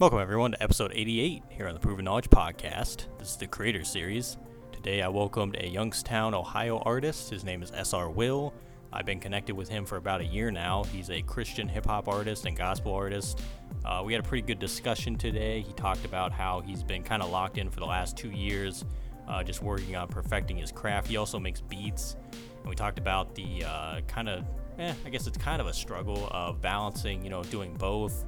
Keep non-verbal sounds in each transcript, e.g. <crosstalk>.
Welcome, everyone, to episode 88 here on the Proven Knowledge Podcast. This is the Creator Series. Today, I welcomed a Youngstown, Ohio artist. His name is SR Will. I've been connected with him for about a year now. He's a Christian hip hop artist and gospel artist. Uh, we had a pretty good discussion today. He talked about how he's been kind of locked in for the last two years, uh, just working on perfecting his craft. He also makes beats. And we talked about the uh, kind of, eh, I guess it's kind of a struggle of balancing, you know, doing both.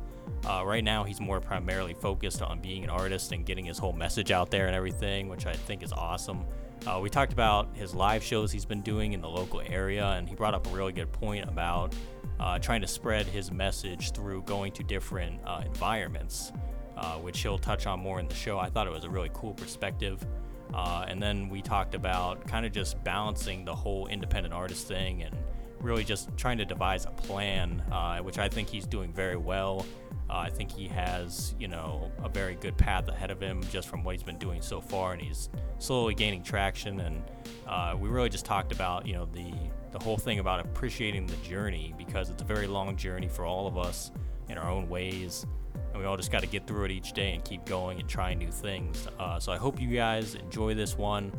Uh, right now, he's more primarily focused on being an artist and getting his whole message out there and everything, which I think is awesome. Uh, we talked about his live shows he's been doing in the local area, and he brought up a really good point about uh, trying to spread his message through going to different uh, environments, uh, which he'll touch on more in the show. I thought it was a really cool perspective. Uh, and then we talked about kind of just balancing the whole independent artist thing and really just trying to devise a plan, which I think he's doing very well. Uh, I think he has, you know, a very good path ahead of him just from what he's been doing so far, and he's slowly gaining traction. And uh, we really just talked about, you know, the the whole thing about appreciating the journey because it's a very long journey for all of us in our own ways, and we all just got to get through it each day and keep going and trying new things. Uh, so I hope you guys enjoy this one,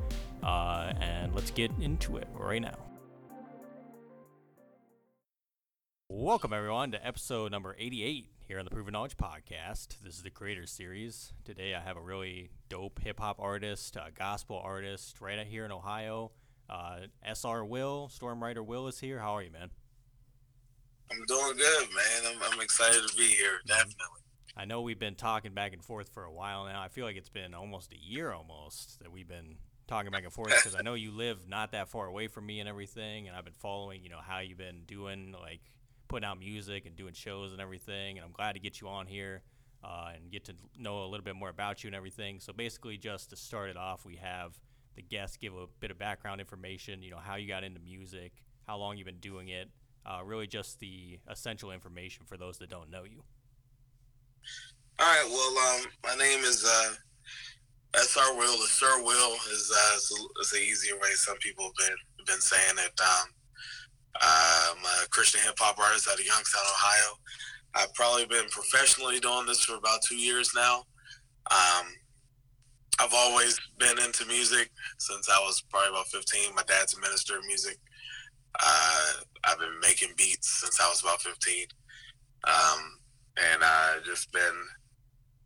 uh, and let's get into it right now. Welcome everyone to episode number 88 here on the Proven Knowledge Podcast. This is the Creator Series. Today I have a really dope hip hop artist, a gospel artist, right out here in Ohio. Uh, SR Will, Stormwriter Will is here. How are you, man? I'm doing good, man. I'm, I'm excited to be here, Mm-hmm. definitely. I know we've been talking back and forth for a while now. I feel like it's been almost a year almost that we've been talking back and forth <laughs> because I know you live not that far away from me and everything, and I've been following, you know, how you've been doing, like putting out music and doing shows and everything. And I'm glad to get you on here uh, and get to know a little bit more about you and everything. So basically, just to start it off, we have the guests give a bit of background information, you know, how you got into music, how long you've been doing it, uh, really just the essential information for those that don't know you. All right, well, um, my name is uh, SR Will. The Sir Will is, uh, is an easier way some people have been, been saying it. Um, I'm a Christian hip hop artist out of Youngstown, Ohio. I've probably been professionally doing this for about two years now. Um, I've always been into music since I was probably about 15. My dad's a minister of music. Uh, I've been making beats since I was about 15. Um, and I just been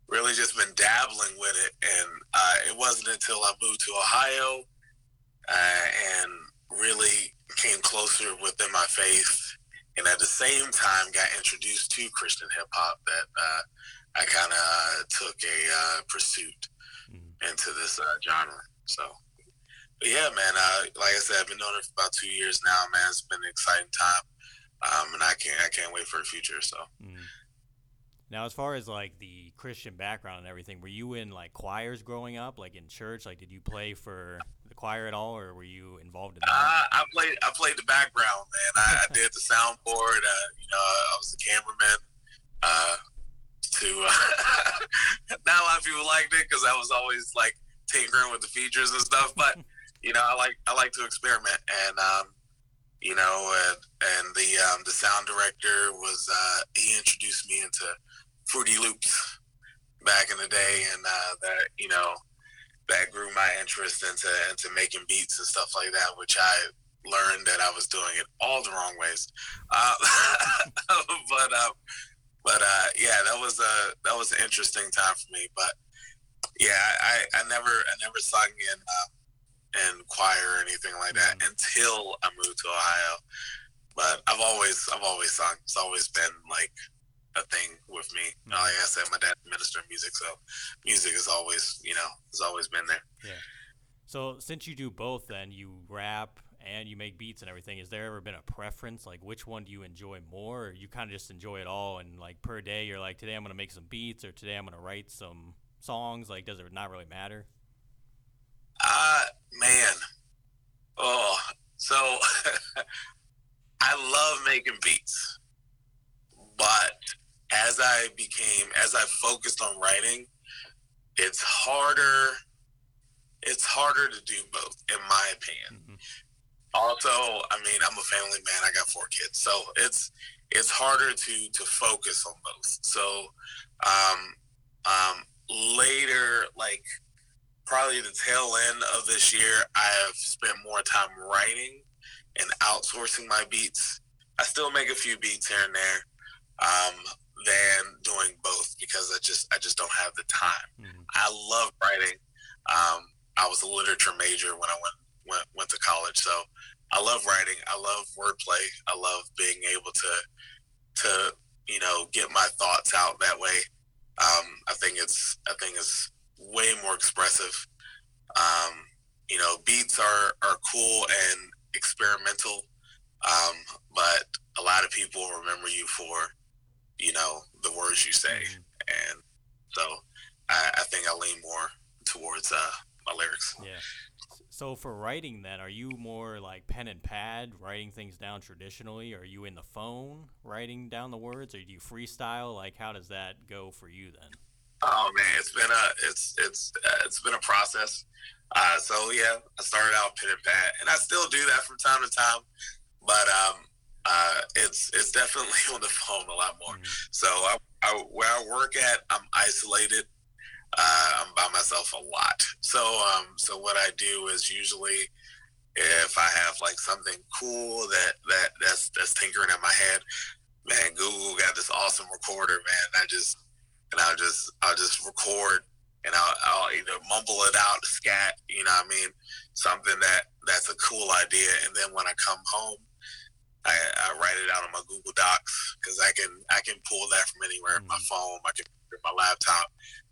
really just been dabbling with it. And uh, it wasn't until I moved to Ohio uh, and really came closer within my faith, and at the same time got introduced to Christian hip hop that uh, I kind of uh, took a uh, pursuit Mhm. into this uh, genre. So. But yeah, man. Uh, like I said, I've been doing it for about two years now, man. It's been an exciting time, um, and I can't I can't wait for the future. So Mm. Now, as far as like the Christian background and everything, were you in like choirs growing up, like in church? Like, did you play for the choir at all, or were you involved in that? Uh, I played. I played the background, man. I, I did the soundboard. Uh, you know, I was the cameraman. Uh, to uh, <laughs> not a lot of people liked it because I was always like tinkering with the features and stuff. But <laughs> you know, I like I like to experiment, and um, you know, and, and the um, the sound director was uh, he introduced me into Fruity Loops back in the day, and uh, that you know that grew my interest into into making beats and stuff like that, which I learned that I was doing it all the wrong ways. Uh, <laughs> but um, but uh, yeah, that was a that was an interesting time for me. But yeah, I, I never I never sung in uh, in choir or anything like that until I moved to Ohio. But I've always I've always sung. It's always been like a thing with me. Mhm. Like I said, my dad's a minister of music, so music is always you know has always been there. Yeah. So, since you do both, then you rap and you make beats and everything. Has there ever been a preference? Like, which one do you enjoy more, or you kind of just enjoy it all? And like per day, you're like, today I'm gonna make some beats, or today I'm gonna write some songs. Like, does it not really matter? Uh man. Oh, so <laughs> I love making beats. But as I became as I focused on writing, it's harder it's harder to do both in my opinion. Mhm. Also, I mean, I'm a family man. I got four kids. So it's it's harder to to focus on both. So um um, later, like probably the tail end of this year, I have spent more time writing and outsourcing my beats. I still make a few beats here and there, um, than doing both because I just I just don't have the time. Mm-hmm. I love writing. Um, I was a literature major when I went went went to college, so I love writing. I love wordplay. I love being able to to you know get my thoughts out that way. Um, I think it's I think it's way more expressive. Um, you know, beats are are cool and experimental, um, but a lot of people remember you for you know the words you say, mm-hmm. and so I, I think I lean more towards uh, my lyrics. Yeah. So for writing, then, are you more like pen and pad, writing things down traditionally? Are you in the phone writing down the words, or do you freestyle? Like, how does that go for you then? Oh man, it's been a it's it's uh, it's been a process. Uh, so yeah, I started out pen and pad, and I still do that from time to time. But um, uh, it's it's definitely <laughs> on the phone a lot more. Mm-hmm. So I, I, where I work at, I'm isolated. Uh, I'm by myself a lot. So um, so what I do is usually if I have like something cool that that that's that's tinkering in my head, man, Google got this awesome recorder, man. I just and I'll just I'll just record and I'll, I'll either mumble it out, scat, you know what I mean, something that that's a cool idea, and then when I come home, I, I write it out on my Google Docs because I can I can pull that from anywhere, mm-hmm. my phone, my computer, my laptop,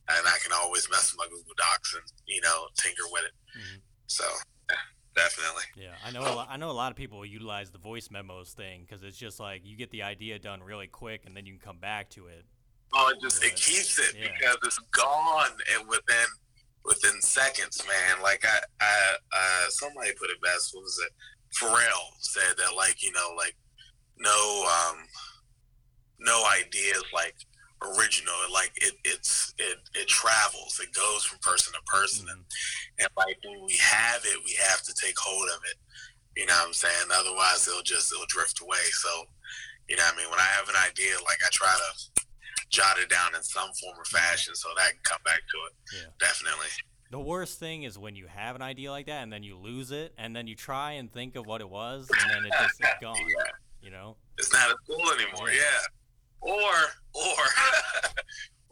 and I can always mess with my Google Docs and you know tinker with it. Mm-hmm. So yeah, definitely. Yeah, I know. A lot, I know a lot of people utilize the voice memos thing because it's just like you get the idea done really quick and then you can come back to it. Oh, it just it keeps it yeah. because it's gone and within within seconds, man. Like I, I, uh, somebody put it best. What was it? Pharrell said that, like you know, like no, um, no ideas like original. Like it, it's it it travels. It goes from person to person, mm-hmm. and and like when we have it, we have to take hold of it. You know what I'm saying? Otherwise, it'll just it'll drift away. So, you know what I mean? When I have an idea, like I try to jot it down in some form or fashion so that I can come back to it. Yeah. Definitely. The worst thing is when you have an idea like that and then you lose it and then you try and think of what it was and then it just is gone. Yeah. You know? It's not as cool anymore, yeah. yeah or or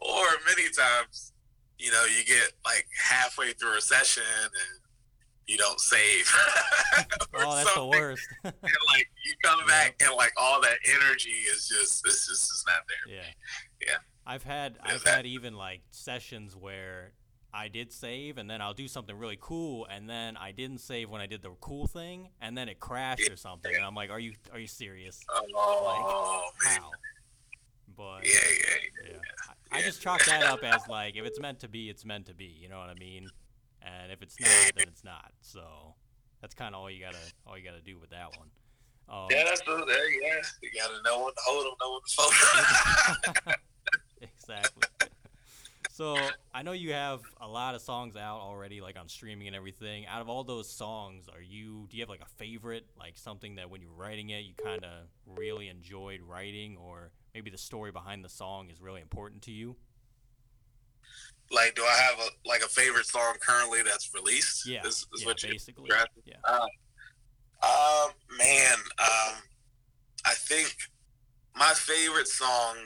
<laughs> or many times, you know, you get like halfway through a session and you don't save. <laughs> oh, that's the worst. <laughs> and like you come back and like all that energy is just it's just it's not there. Yeah. Yeah. I've had I've had even like sessions where I did save and then I'll do something really cool and then I didn't save when I did the cool thing and then it crashed or something and I'm like, Are you are you serious? Oh like. How? But yeah, yeah, yeah. yeah. I, I, just chalk that up as like if it's meant to be, it's meant to be. You know what I mean? And if it's not, then it's not. So that's kind of all you gotta all you gotta do with that one. Um, yeah, that's the, yeah. You gotta know when to hold them, know when to fold <laughs> exactly. So I know you have a lot of songs out already, like on streaming and everything. Out of all those songs, are you do you have like a favorite, like something that when you're writing it, you kind of really enjoyed writing, or maybe the story behind the song is really important to you? Like, do I have a like a favorite song currently that's released? Yeah, is, is yeah, basically. Yeah. Uh, uh, man, um, I think my favorite song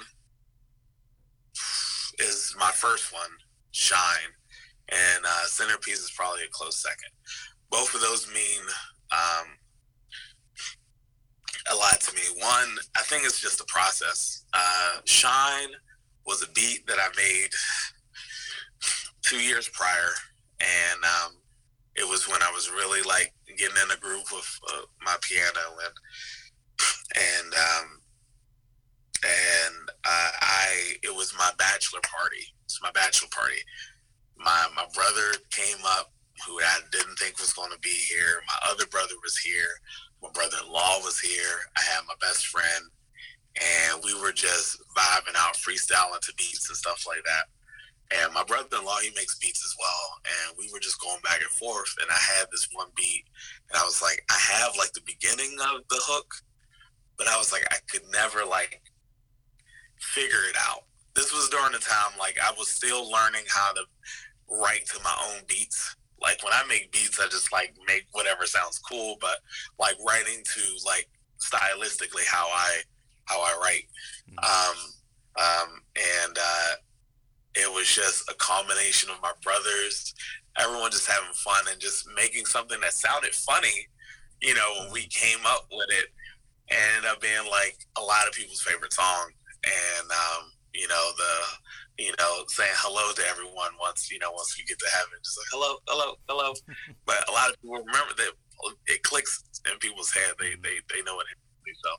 is my first one, Shine, and uh, Centerpiece is probably a close second. Both of those mean um, a lot to me. One, I think it's just a process. Uh, Shine was a beat that I made two years prior, and um, it was when I was really like getting in a groove with uh, my piano and and um, and uh, I bachelor party. It's my bachelor party. My my brother came up, who I didn't think was going to be here. My other brother was here. My brother-in-law was here. I had my best friend, and we were just vibing out, freestyling to beats and stuff like that. And my brother-in-law, he makes beats as well, and we were just going back and forth. And I had this one beat, and I was like, I have like the beginning of the hook, but I was like, I could never like figure it out. This was during the time like I was still learning how to write to my own beats. Like when I make beats, I just like make whatever sounds cool. But like writing to like stylistically how I how I write, mm-hmm. um, um, and uh, it was just a combination of my brothers, everyone just having fun and just making something that sounded funny. You know, when we came up with it, and ended up being like a lot of people's favorite song, and um, you know the you know, saying hello to everyone once, you know, once you get to heaven. Just like hello, hello, hello. <laughs> but a lot of people remember that it clicks in people's head. They they, they know it. So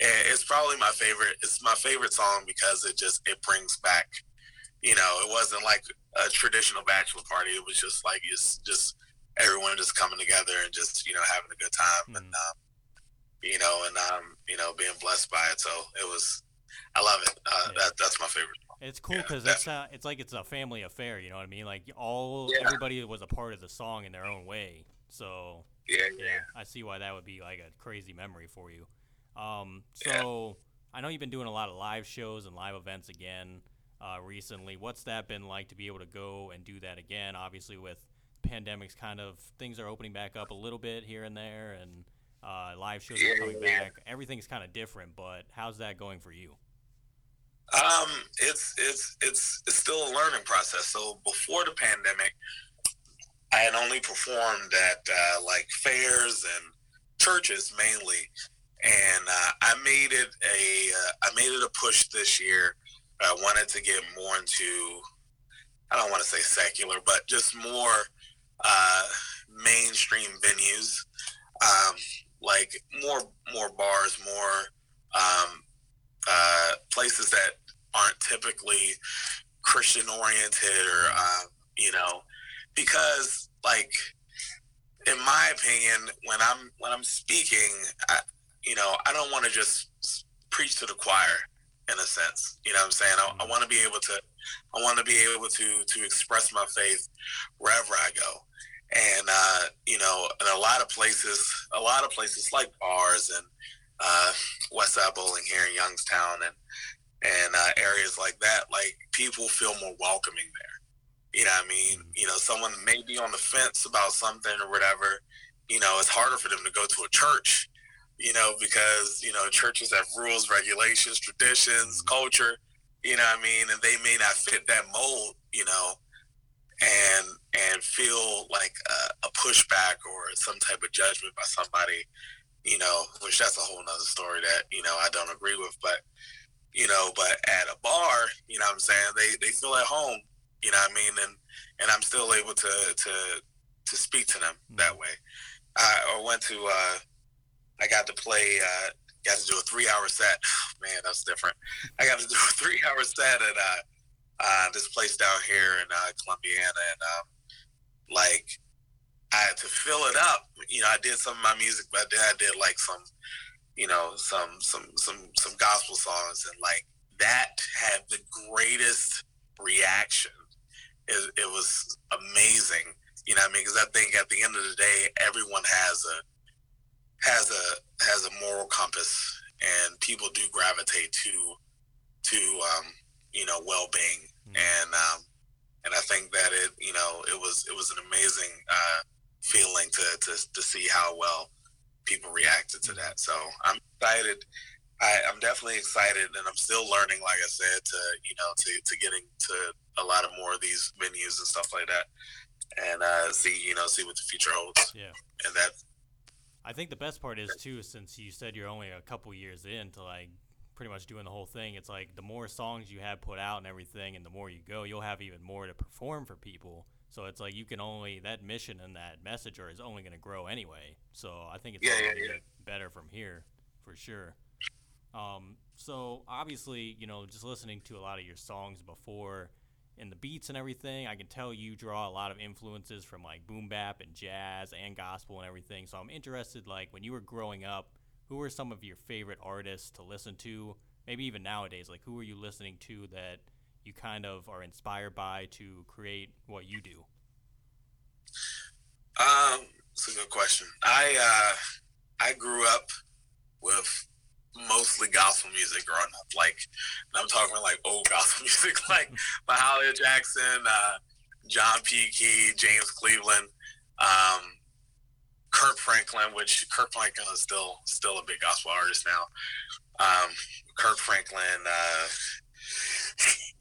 and it's probably my favorite. It's my favorite song because it just it brings back. You know, it wasn't like a traditional bachelor party. It was just like it's just everyone just coming together and just you know having a good time mm-hmm. and um, you know and um, you know being blessed by it. So it was. I love it. Uh, yeah. that, that's my favorite. It's cool because yeah, it's uh, it's like it's a family affair. You know what I mean? Like all yeah. everybody was a part of the song in their own way. So yeah, yeah, yeah, I see why that would be like a crazy memory for you. Um, so I know you've been doing a lot of live shows and live events again uh, recently. What's that been like to be able to go and do that again? Obviously, with pandemics, kind of things are opening back up a little bit here and there, and uh, live shows are coming back. Everything's kind of different, but how's that going for you? Um, it's it's it's it's still a learning process. So before the pandemic, I had only performed at uh, like fairs and churches mainly, and uh, I made it a uh, I made it a push this year. I wanted to get more into I don't want to say secular, but just more uh, mainstream venues, um, like more more bars, more um, uh, places that aren't typically Christian oriented or uh, you know because like in my opinion when I'm when I'm speaking I, you know I don't want to just preach to the choir in a sense you know what I'm saying? I, I want to be able to I want to be able to to express my faith wherever I go and uh, you know in a lot of places a lot of places like bars and uh, Westside Bowling here in Youngstown and and uh, areas like that, like people feel more welcoming there. You know what I mean? Mm-hmm. You know, someone may be on the fence about something or whatever. You know, it's harder for them to go to a church. You know, because you know churches have rules, regulations, traditions, mm-hmm. culture. You know what I mean? And they may not fit that mold. You know, and and feel like a, a pushback or some type of judgment by somebody you know, which that's a whole nother story that, you know, I don't agree with. But, you know, but at a bar, you know what I'm saying, they, they feel at home, you know what I mean? And and I'm still able to to to speak to them that way. I, I went to uh I got to play uh got to do a three hour set. <sighs> Man, that's different. I got to do a <laughs> three hour set at uh uh this place down here in uh Columbiana and um like I had to fill it up. You know, I did some of my music, but then I did like some, you know, some some some some gospel songs, and like that had the greatest reaction. It, it was amazing. You know, I mean, because I think at the end of the day, everyone has a has a has a moral compass, and people do gravitate to to um, you know well being, mm-hmm. and um, and I think that it you know it was it was an amazing. Uh, feeling to, to, to see how well people reacted to that. So I'm excited. I, am definitely excited, and I'm still learning. Like I said, to you know, to, to getting to a lot of more of these venues and stuff like that, and uh, see you know see what the future holds. Yeah, and that. I think the best part is too, since you said you're only a couple years into like pretty much doing the whole thing. It's like the more songs you have put out and everything, and the more you go, you'll have even more to perform for people. So it's like you can only that mission and that messenger is only going to grow anyway. So I think it's yeah, yeah, yeah. better from here for sure. Um, so obviously, you know, just listening to a lot of your songs before and the beats and everything, I can tell you draw a lot of influences from like boom bap and jazz and gospel and everything. So I'm interested, like when you were growing up, who are some of your favorite artists to listen to? Maybe even nowadays, like who are you listening to that you kind of are inspired by to create what you do? Um, it's a good question. I uh, I grew up with mostly gospel music growing up. Like I'm talking like old <laughs> gospel music, like Mahalia Jackson, uh, John P. Kee, James Cleveland, um, Kirk Franklin, which Kirk Franklin is still still a big gospel artist now. Um, Kirk Franklin, uh,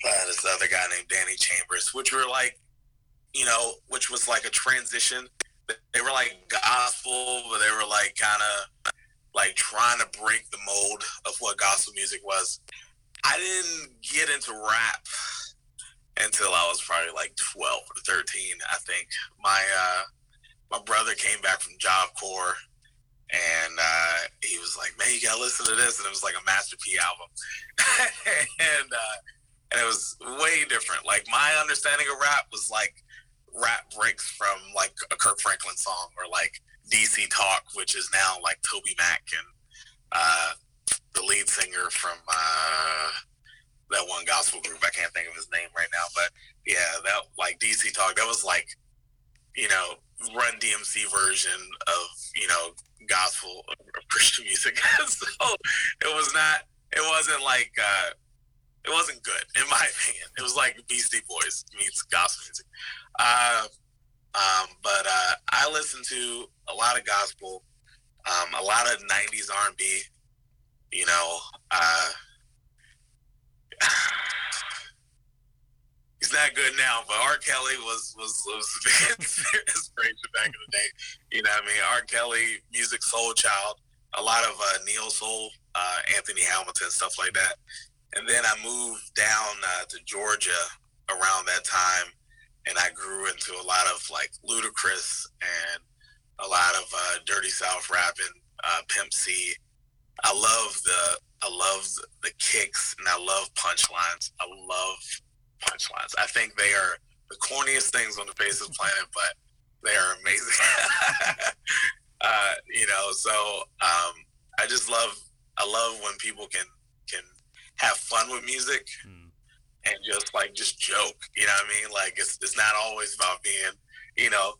uh, this other guy named Danny Chambers, which were like, you know, which was like a transition. They were like gospel, but they were like kind of like trying to break the mold of what gospel music was. I didn't get into rap until I was probably like 12 or 13, I think. My uh, my brother came back from Job Corps and uh, he was like, "Man, you gotta listen to this," and it was like a Master P album, <laughs> and uh, and it was way different. Like my understanding of rap was like rap breaks from like a Kirk Franklin song or like DC Talk, which is now like TobyMac and uh, the lead singer from uh, that one gospel group. I can't think of his name right now, but yeah, that like DC Talk. That was like you know Run DMC version of you know gospel or <laughs> Christian music. <laughs> so it was not. It wasn't like. Uh, it wasn't good in my <laughs> opinion. It was like Beastie Boys meets gospel music. Uh, um, but uh, I listen to a lot of gospel, um, a lot of '90s R&B. You know, uh, <sighs> he's not good now, but R. Kelly was was was <laughs> inspiration back in the day. You know, what I mean, R. Kelly, music, soul child, a lot of uh, neo soul, uh, Anthony Hamilton, stuff like that. And then I moved down uh, to Georgia around that time, and I grew into a lot of like Ludacris and a lot of uh, Dirty South rapping, uh, Pimp C. I love the I love the kicks and I love punchlines. I love punchlines. I think they are the corniest things on the face of the planet, but they are amazing. <laughs> uh, you know, so um, I just love I love when people can can have fun with music mm. and just like just joke. You know what I mean? Like it's it's not always about being, you know,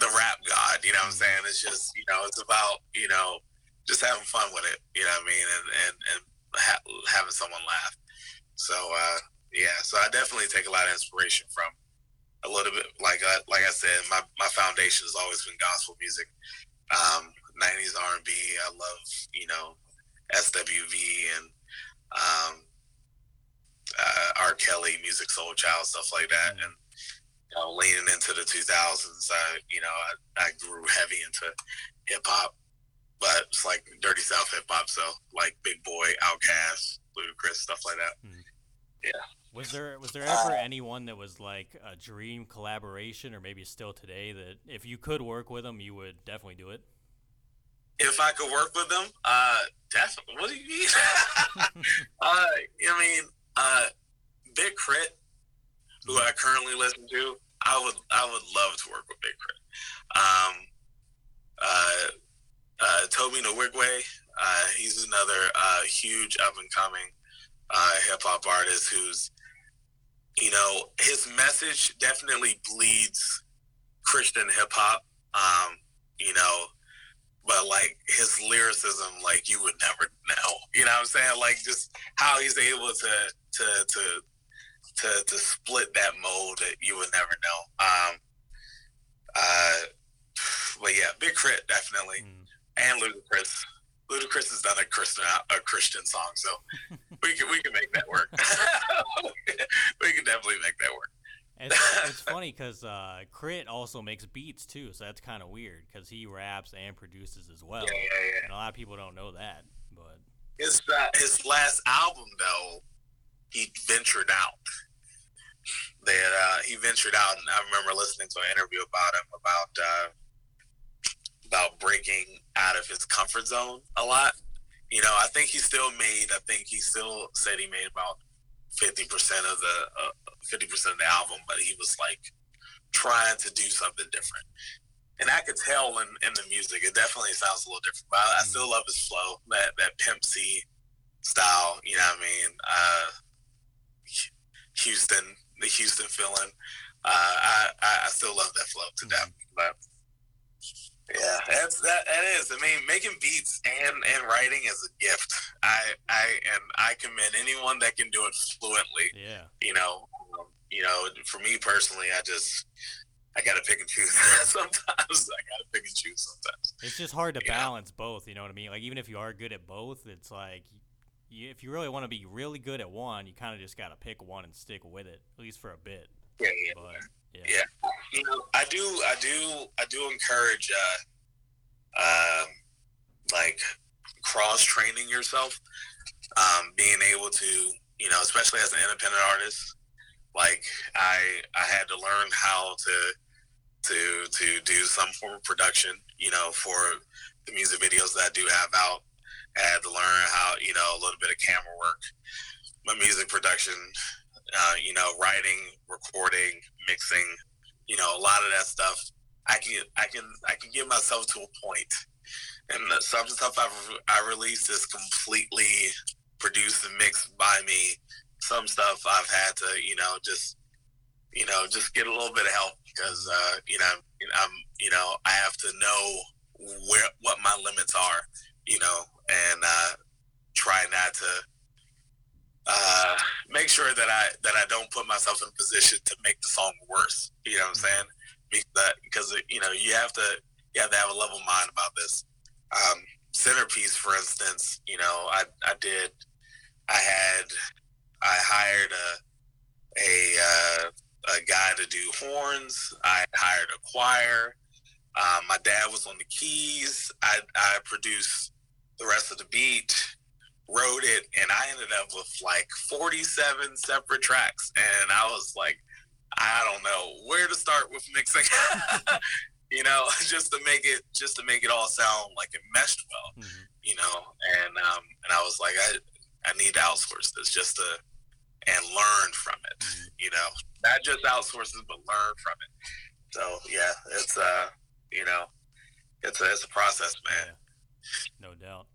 the rap god. You know what I'm hmm. saying? It's just you know it's about you know just having fun with it. You know what I mean? And and and ha- having someone laugh. So uh, yeah, so I definitely take a lot of inspiration from a little bit like I, like I said, my, my foundation has always been gospel music, um, 90s R&B. I love you know SWV and um, uh, R. Kelly, Musiq Soulchild, stuff like that, mm-hmm. and you know, leaning into the 2000s. I you know I, I grew heavy into hip hop, but it's like dirty South hip hop. So like Big Boi, Outkast, Ludacris, stuff like that. Mm-hmm. Yeah. Was there was there ever uh, anyone that was like a dream collaboration, or maybe still today, that if you could work with them, you would definitely do it? If I could work with them, uh, definitely. What do you mean? <laughs> uh, I mean, uh, Big K.R.I.T., who I currently listen to, I would I would love to work with Big Crit. Um, uh, uh, Tobe Nwigwe, uh, he's another uh, huge up and coming uh, hip hop artist who's, you know, his message definitely bleeds Christian hip hop. Um, you know, but like his lyricism, like you would never know. You know what I'm saying? Like just how he's able to to to to to split that mold that you would never know. Um, uh, but yeah, Big K.R.I.T. definitely, mm. and Ludacris. Ludacris has done a Christian a Christian song, so <laughs> we can we can make that work. <laughs> <laughs> we can definitely make that work. It's, it's funny because uh, K.R.I.T. also makes beats too, so that's kind of weird because he raps and produces as well. Yeah, yeah, yeah. And a lot of people don't know that, but his uh, his last album though, he ventured out. That uh, he ventured out, and I remember listening to an interview about him about uh, about breaking out of his comfort zone a lot. You know, I think he still made. I think he still said he made about fifty percent of the uh, fifty uh, percent of the album, but he was like trying to do something different. And I could tell in, in the music, it definitely sounds a little different. But I, I still love his flow, that that Pimp C style. You know what I mean? Uh, Houston, the Houston feeling. Uh, I, I still love that flow to death. But yeah, that's that. That is. I mean, making beats and and writing is a gift. I I and I commend anyone that can do it fluently. Yeah. You know, you know, for me personally, I just I gotta pick and choose. <laughs> sometimes I gotta pick and choose. Sometimes it's just hard to you balance know? both. You know what I mean? Like even if you are good at both, it's like you, if you really want to be really good at one, you kind of just gotta pick one and stick with it at least for a bit. Yeah, yeah, but, yeah. yeah. You know, I do, I do, I do encourage, uh, um, like cross training yourself, um, being able to, you know, especially as an independent artist, like I, I had to learn how to to to do some form of production, you know, for the music videos that I do have out. I had to learn how, you know, a little bit of camera work, my music production, uh, you know, writing, recording, mixing, you know, a lot of that stuff. I can I can I can get myself to a point, and some stuff I've I released is completely produced and mixed by me. Some stuff I've had to, you know, just you know, just get a little bit of help because uh, you know I'm you know I have to know where what my limits are, you know, and uh, try not to uh, make sure that I that I don't put myself in a position to make the song worse. You know what I'm mm-hmm. saying? Because, because you know you have to you have to have a level mind about this. Um, centerpiece, for instance, you know I I did I had I hired a a uh, a guy to do horns. I hired a choir. Um, my dad was on the keys. I, I produced the rest of the beat, wrote it, and I ended up with like 47 separate tracks. And I was like, I don't know where to start with mixing. <laughs> you know, <laughs> just to make it just to make it all sound like it meshed well. Mm-hmm. You know, and um, and I was like, I I need to outsource this just to and learn from it. Mm-hmm. You know, not just outsource it, but learn from it. So yeah, it's uh, you know, it's a it's a process, man. Yeah. No doubt.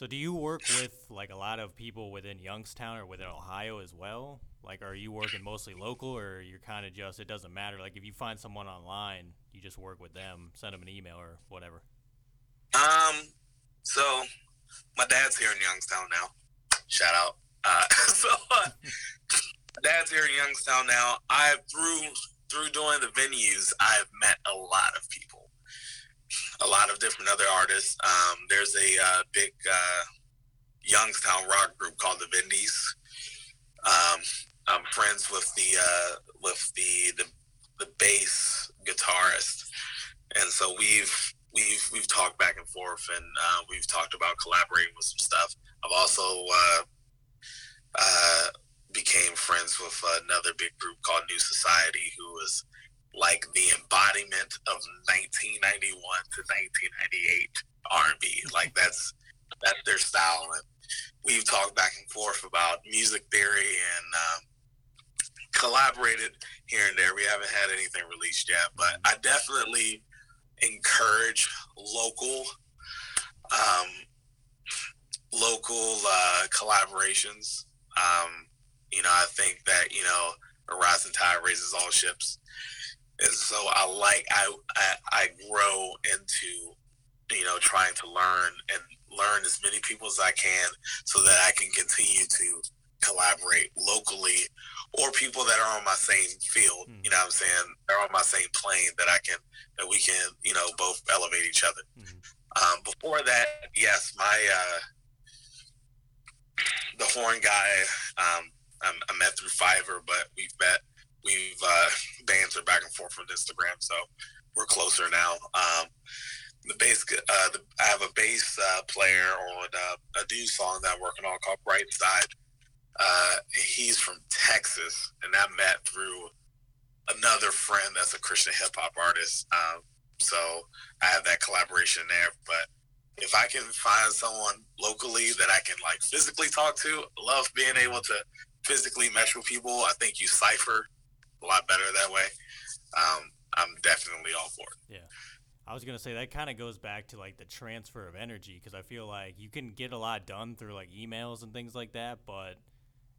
So do you work with like a lot of people within Youngstown or within Ohio as well? Like, are you working mostly local, or you're kind of just it doesn't matter? Like, if you find someone online, you just work with them, send them an email or whatever. Um. So, my dad's here in Youngstown now. Shout out. Uh, <laughs> so, uh, dad's here in Youngstown now. I through through doing the venues, I've met a lot of people, a lot of different other artists. Um, there's a uh, big uh, Youngstown rock group called the Vindys. Um, I'm friends with the uh, with the, the the bass guitarist, and so we've we've we've talked back and forth, and uh, we've talked about collaborating with some stuff. I've also uh, uh, became friends with another big group called New Society, who was like the embodiment of 1991 to 1998 R&B. Like that's that's their style, and we've talked back and forth about music theory and um, collaborated here and there. We haven't had anything released yet, but I definitely encourage local um, local uh, collaborations. Um, you know, I think that you know a rising tide raises all ships, and so I like I I, I grow into you know trying to learn and learn as many people as I can so that I can continue to collaborate locally or people that are on my same field, mm-hmm. you know what I'm saying? They're on my same plane that I can, that we can, you know, both elevate each other. Mm-hmm. Um, before that, yes, my, uh, the horn guy, um, I, I met through Fiverr, but we've met, we've, uh, bantered back and forth on Instagram. So we're closer now. Um, the bass, uh, the, I have a bass uh, player on uh, a new song that I'm working on called Bright Side. Uh, he's from Texas, and I met through another friend that's a Christian hip hop artist. Um, so I have that collaboration there. But if I can find someone locally that I can like physically talk to, love being able to physically mesh with people. I think you cipher a lot better that way. Um, I'm definitely all for it. Yeah. I was gonna say that kind of goes back to like the transfer of energy because I feel like you can get a lot done through like emails and things like that, but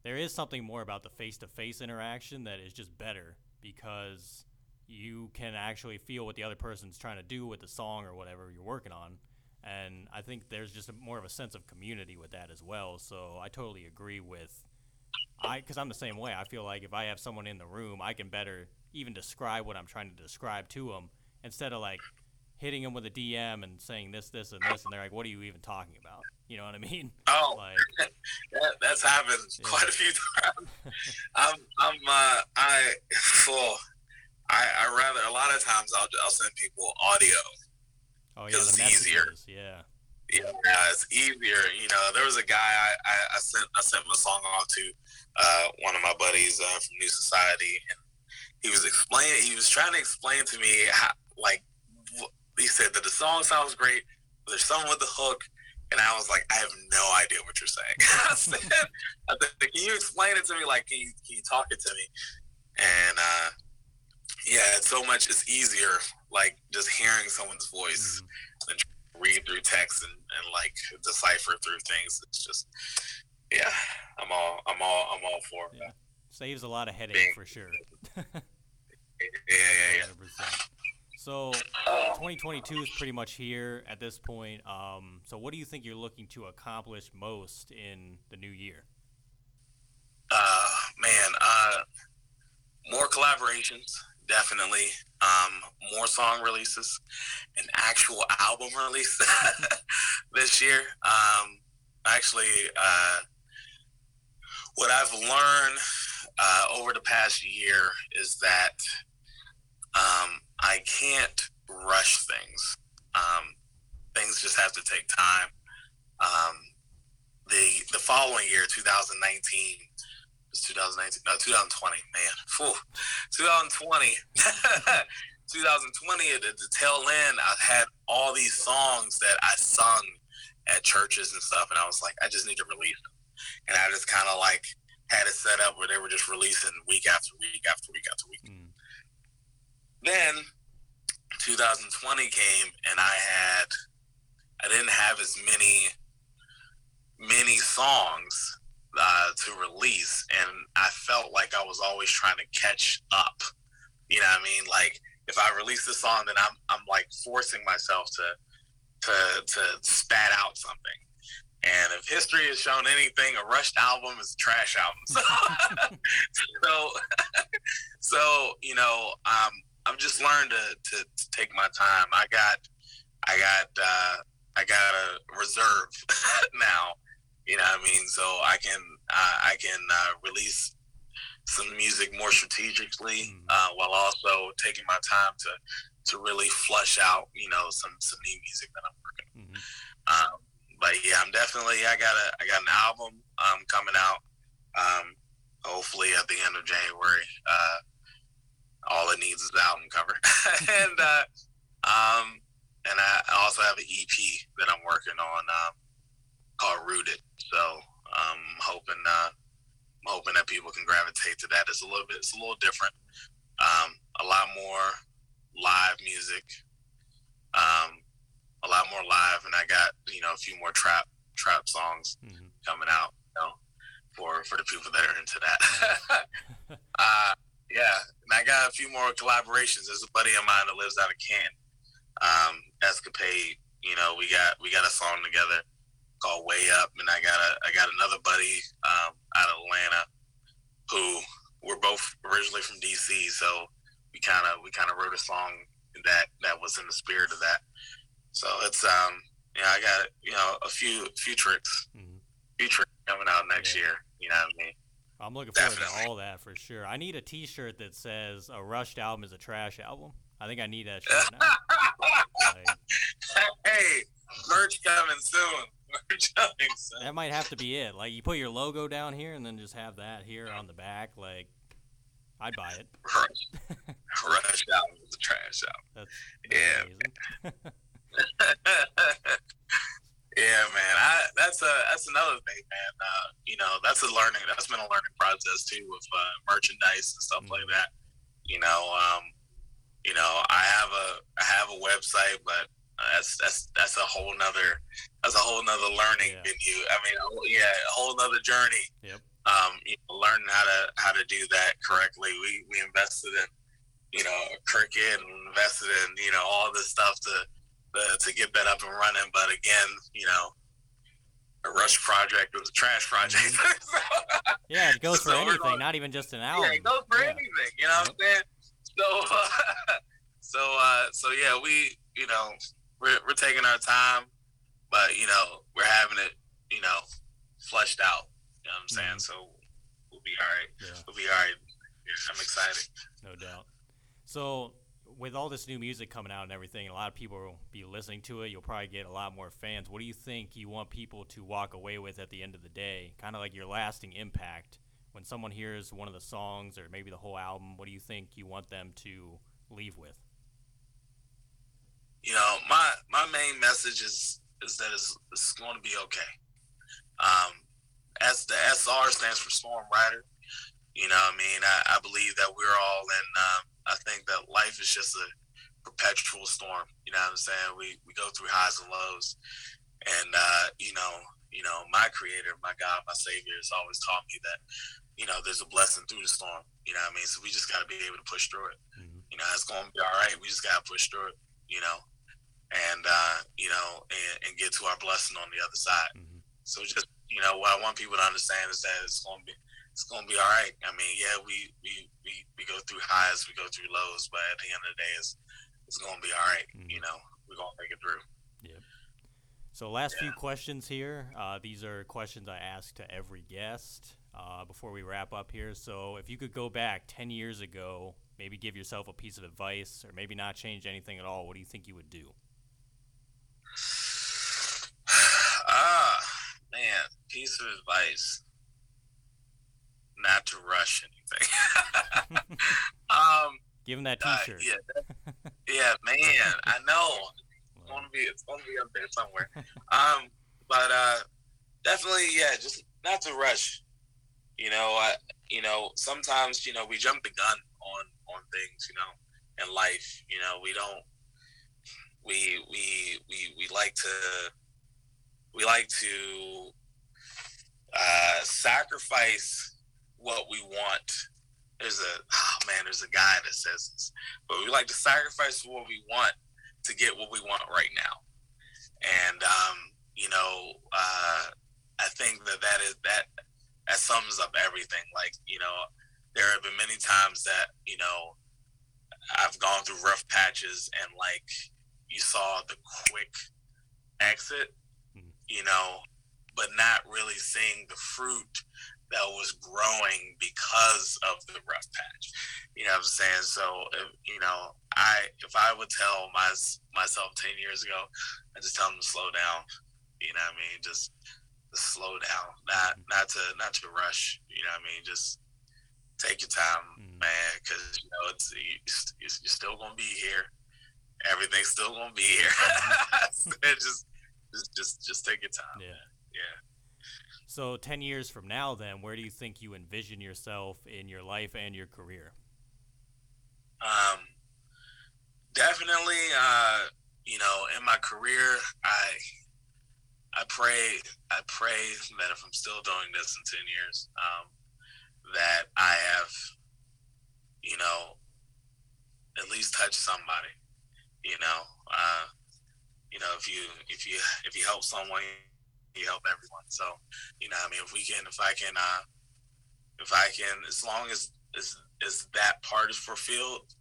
there is something more about the face-to-face interaction that is just better because you can actually feel what the other person's trying to do with the song or whatever you're working on and i think there's just a, more of a sense of community with that as well so i totally agree with I because I'm the same way. I feel like if I have someone in the room, I can better even describe what I'm trying to describe to them instead of like hitting them with a DM and saying this, this, and this, and they're like, "What are you even talking about?" You know what I mean? <laughs> Oh, <laughs> Like, that, that's happened Yeah. quite a few <laughs> times. I'm, I'm, uh, I, full. I, I rather a lot of times I'll, I'll send people audio. oh yeah, It's the easier. yeah. Yeah, it's easier. You know, there was a guy I, I, I sent I sent my song off to uh, one of my buddies uh, from New Society, and he was explaining. He was trying to explain to me how, like, he said that the song sounds great. But there's something with the hook, and I was like, I have no idea what you're saying. <laughs> I said, I said, can you explain it to me? Like, can you, can you talk it to me? And uh, yeah, it's so much. It's easier, like just hearing someone's voice Mhm. Read through text and, and like decipher through things. It's just, yeah, I'm all, I'm all, I'm all for it. Yeah. Saves a lot of headache for sure. <laughs> Yeah, yeah, yeah. 100%. So 2022 is pretty much here at this point. Um, so what do you think you're looking to accomplish most in the new year? Uh, man, uh, more collaborations, definitely. Um, more song releases, an actual album <laughs> release this year. Um, actually, uh, what I've learned uh, over the past year is that um, I can't rush things. Um, things just have to take time. Um, the the following year, 2019, was 2019, no, 2020, man, Phew. 2020, <laughs> 2020, at the, the tail end, I had all these songs that I sung at churches and stuff, and I was like, I just need to release them, and I just kind of like had it set up where they were just releasing week after week after week after week. Mm. Then 2020 came, and I had, I didn't have as many, many songs uh, to release, and I felt like I was always trying to catch up. You know what I mean? Like if I release the song, then I'm I'm like forcing myself to to to spat out something. And if history has shown anything, a rushed album is a trash album. <laughs> So, so, <laughs> so you know, um, I've just learned to, to, to take my time. I got, I got, uh, I got a reserve <laughs> now. You know what I mean? So I can, uh, I can uh, release some music more strategically, Mhm. uh, while also taking my time to, to really flush out, you know, some some new music that I'm working. on. Mhm. Um, but yeah, I'm definitely, I got a, I got an album um, coming out. Um, hopefully at the end of January. Uh, all it needs is the album cover, <laughs> and <laughs> uh, um, and I also have an EP that I'm working on um, called Rooted. So I'm hoping uh, I'm hoping that people can gravitate to that. It's a little bit, it's a little different. Um, a lot more live music. Um, a lot more live, and I got you know a few more trap trap songs Mhm. coming out. You know, for for the people that are into that. <laughs> <laughs> uh, yeah, and I got a few more collaborations. There's a buddy of mine that lives out of Canton, um, Escapade. You know, we got we got a song together called Way Up, and I got a I got another buddy um, out of Atlanta who we're both originally from DC, so we kind of we kind of wrote a song that that was in the spirit of that. So it's um yeah I got you know a few few tricks Mhm. few tricks coming out next Yeah. year. You know what I mean? I'm looking forward Definitely. to all that for sure. I need a T-shirt that says "A rushed album is a trash album." I think I need that shirt now. <laughs> Like, hey, merch coming soon. Merch coming soon. that might have to be it. Like you put your logo down here and then just have that here on the back. Like I'd buy it. Rush, rush out was a trash out. That's, Yeah. that's amazing. <laughs> yeah, man. I that's a that's another thing, man. Uh, you know, that's a learning. That's been a learning process too with uh, merchandise and stuff like Mhm. that. You know, um, you know, I have a I have a website, but uh, that's that's that's a whole nother that's a whole nother learning Yeah. venue. I mean, yeah, a whole nother journey. Yep. Um, you know, learning how to how to do that correctly. We we invested in you know Cricut and invested in you know all this stuff to uh, to get that up and running. But again, you know, a Rush project or a Trash project. Mm-hmm. <laughs> yeah, it goes <laughs> for anything, going, not even just an album. Yeah, it goes for yeah. anything. You know what I'm saying? So, uh, <laughs> so, uh, so yeah, we, you know, we're we're taking our time, but you know, we're having it, you know, flushed out. You know what I'm saying? Mm-hmm. So we'll be all right. Yeah. We'll be all right. I'm excited. No doubt. So with all this new music coming out and everything, a lot of people will be listening to it. You'll probably get a lot more fans. What do you think you want people to walk away with at the end of the day? Kind of like your lasting impact. When someone hears one of the songs or maybe the whole album, what do you think you want them to leave with? You know, my my main message is is that it's, it's going to be okay. Um, as the SR stands for Storm Rider. You know, I mean, I, I believe that we're all in um, I think that life is just a perpetual storm. You know what I'm saying? We we go through highs and lows, and uh, you know, you know, my Creator, my God, my Savior, has always taught me that you know there's a blessing through the storm. You know what I mean? So we just got to be able to push through it. Mm-hmm. You know, it's going to be all right. We just got to push through it. You know, and uh, you know, and, and, get to our blessing on the other side. Mm-hmm. So just you know, what I want people to understand is that it's going to be it's gonna be all right. I mean, yeah, we we we, we go through highs, we go through lows, but at the end of the day, it's it's gonna be all right. mm-hmm. You know, we're gonna make it through. Yep. So last yeah. few questions here. Uh, these are questions I ask to every guest uh, before we wrap up here. So if you could go back ten years ago, maybe give yourself a piece of advice, or maybe not change anything at all, what do you think you would do? Man, piece of advice not to rush anything. <laughs> um, Give him that T-shirt. Uh, yeah, <laughs> yeah, man. I know. It's gonna be it's gonna be up there somewhere. Um, but uh, definitely, yeah. Just not to rush. You know, I, you know, sometimes you know we jump the gun on on things. You know, in life. You know, we don't. We we we we like to. We like to uh, sacrifice what we want. There's a oh man, there's a guy that says this, but we like to sacrifice what we want to get what we want right now. And um, you know, uh, I think that that is that that sums up everything. Like you know, there have been many times that you know I've gone through rough patches and like you saw the quick exit. You know, but not really seeing the fruit that was growing because of the rough patch. You know what I'm saying? So, if, you know, I if I would tell my myself ten years ago, I just tell them to slow down. You know what I mean? Just, just slow down, not not to not to rush. You know what I mean? Just take your time, mm. man, because you know it's you're still gonna be here. Everything's still gonna be here. <laughs> <laughs> It just just just just take your time. Yeah. Yeah. So, 10 years from now, then, where do you think you envision yourself in your life and your career? Um, definitely, uh, you know, in my career, I, I pray, I pray that if I'm still doing this in 10 years, um, that I have, you know, at least touched somebody, you know, uh, you know, if you, if you, if you help someone, you help everyone. So, you know, I mean, if we can, if I can, uh, if I can, as long as as, as that part is fulfilled,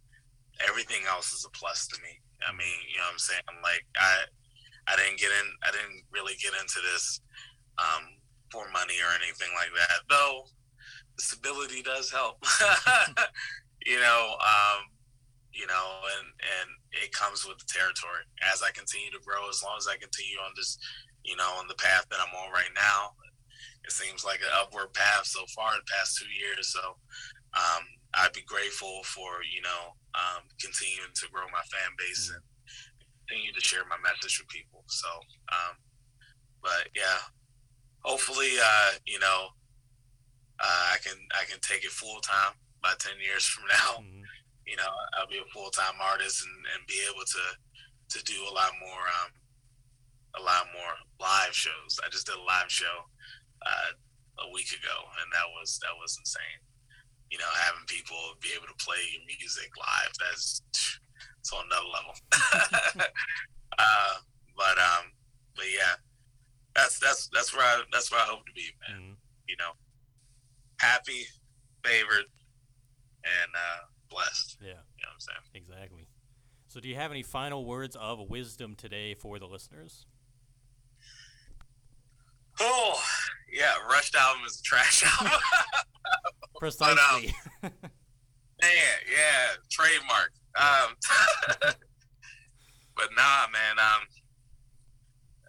everything else is a plus to me. I mean, you know what I'm saying? Like I, I didn't get in, I didn't really get into this um, for money or anything like that. Though stability does help. <laughs> you know, um, you know, and and it comes with the territory. As I continue to grow, as long as I continue on this you know, on the path that I'm on right now. It seems like an upward path so far in the past two years. So um, I'd be grateful for, you know, um, continuing to grow my fan base and continue to share my message with people. So, um, but yeah, hopefully, uh, you know, uh, I can I can take it full time by ten years from <laughs> now. Mm-hmm. You know, I'll be a full time artist and, and be able to to do a lot more um, a lot more live shows. I just did a live show uh, a week ago, and that was that was insane. You know, having people be able to play your music live that's it's on another level. <laughs> uh, but um, but yeah, that's that's that's where I that's where I hope to be, man. Mhm. You know, happy, favored, and uh, blessed. Yeah, You know what I'm saying? exactly. So, do you have any final words of wisdom today for the listeners? Oh, yeah. Rushed album is a trash <laughs> album. Precisely. Man, yeah, trademark. Um, <laughs> but nah, man. Um,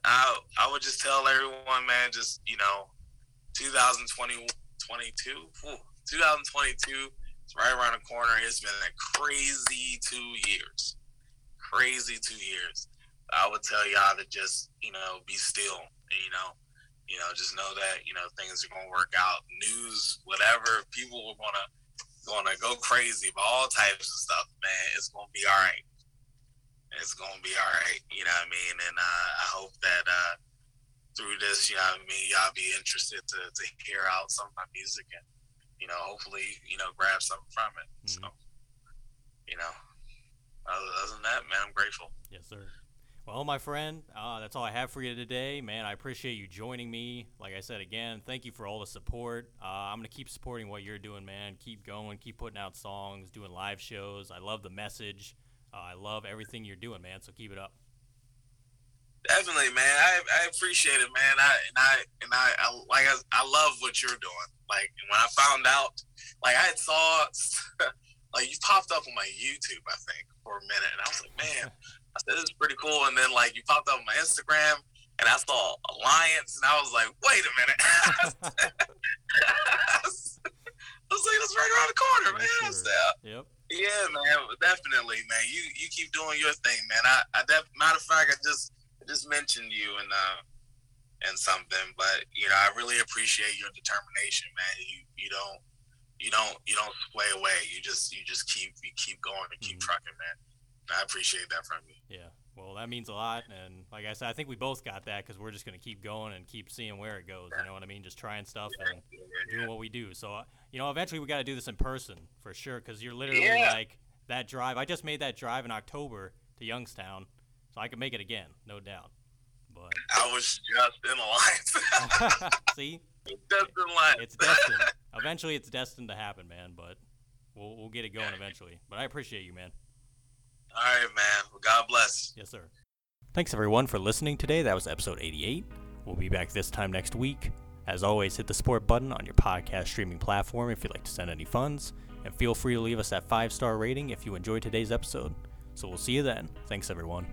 I I would just tell everyone, man, just you know, 2020, 22, whew, 2022 right around the corner. It's been a crazy two years, crazy two years. I would tell y'all to just you know be still, you know, you know, just know that you know things are gonna work out. News, whatever, people are gonna gonna go crazy about all types of stuff, man. It's gonna be all right. It's gonna be all right. You know what I mean? And uh, I hope that uh, through this, you know what I mean, y'all be interested to, to hear out some of my music and you know, hopefully, you know, grab something from it. So, you know, other, other than that, man, I'm grateful. Yes, sir. Well, my friend, uh, that's all I have for you today, man. I appreciate you joining me. Like I said again, thank you for all the support. Uh, I'm gonna keep supporting what you're doing, man. Keep going, keep putting out songs, doing live shows. I love the message. Uh, I love everything you're doing, man. So keep it up. Definitely, man. I, I appreciate it, man. I and I and I, I like I, I love what you're doing. Like when I found out, like I saw, <laughs> like you popped up on my YouTube, I think, for a minute, and I was like, man, I said this is pretty cool. And then like you popped up on my Instagram, and I saw Alliance, and I was like, wait a minute. <laughs> <laughs> I was like, that's right around the corner, man. Said, Yep. yeah, man, definitely, man. You you keep doing your thing, man. I, I def- matter of fact, I just mentioned you and uh and something, but you know, I really appreciate your determination, man. You you don't you don't you don't sway away. You just you just keep you keep going and keep Mhm. trucking, man. I appreciate that from you. Yeah. Well, that means a lot, and like I said, I think we both got that because we're just gonna keep going and keep seeing where it goes. You know what I mean? Just trying stuff and doing what we do. So, uh, you know, eventually we got to do this in person for sure because you're literally Yeah. like that drive. I just made that drive in October to Youngstown, so I can make it again, no doubt. But I was just in Alliance. <laughs> see, just in line. it's destined. Eventually, it's destined to happen, man. But we'll we'll get it going eventually. But I appreciate you, man. All right, man. Well, God bless. Yes, sir. Thanks everyone for listening today. That was episode 88. We'll be back this time next week. As always, hit the support button on your podcast streaming platform if you'd like to send any funds, and feel free to leave us that five star rating if you enjoyed today's episode. So we'll see you then. Thanks everyone.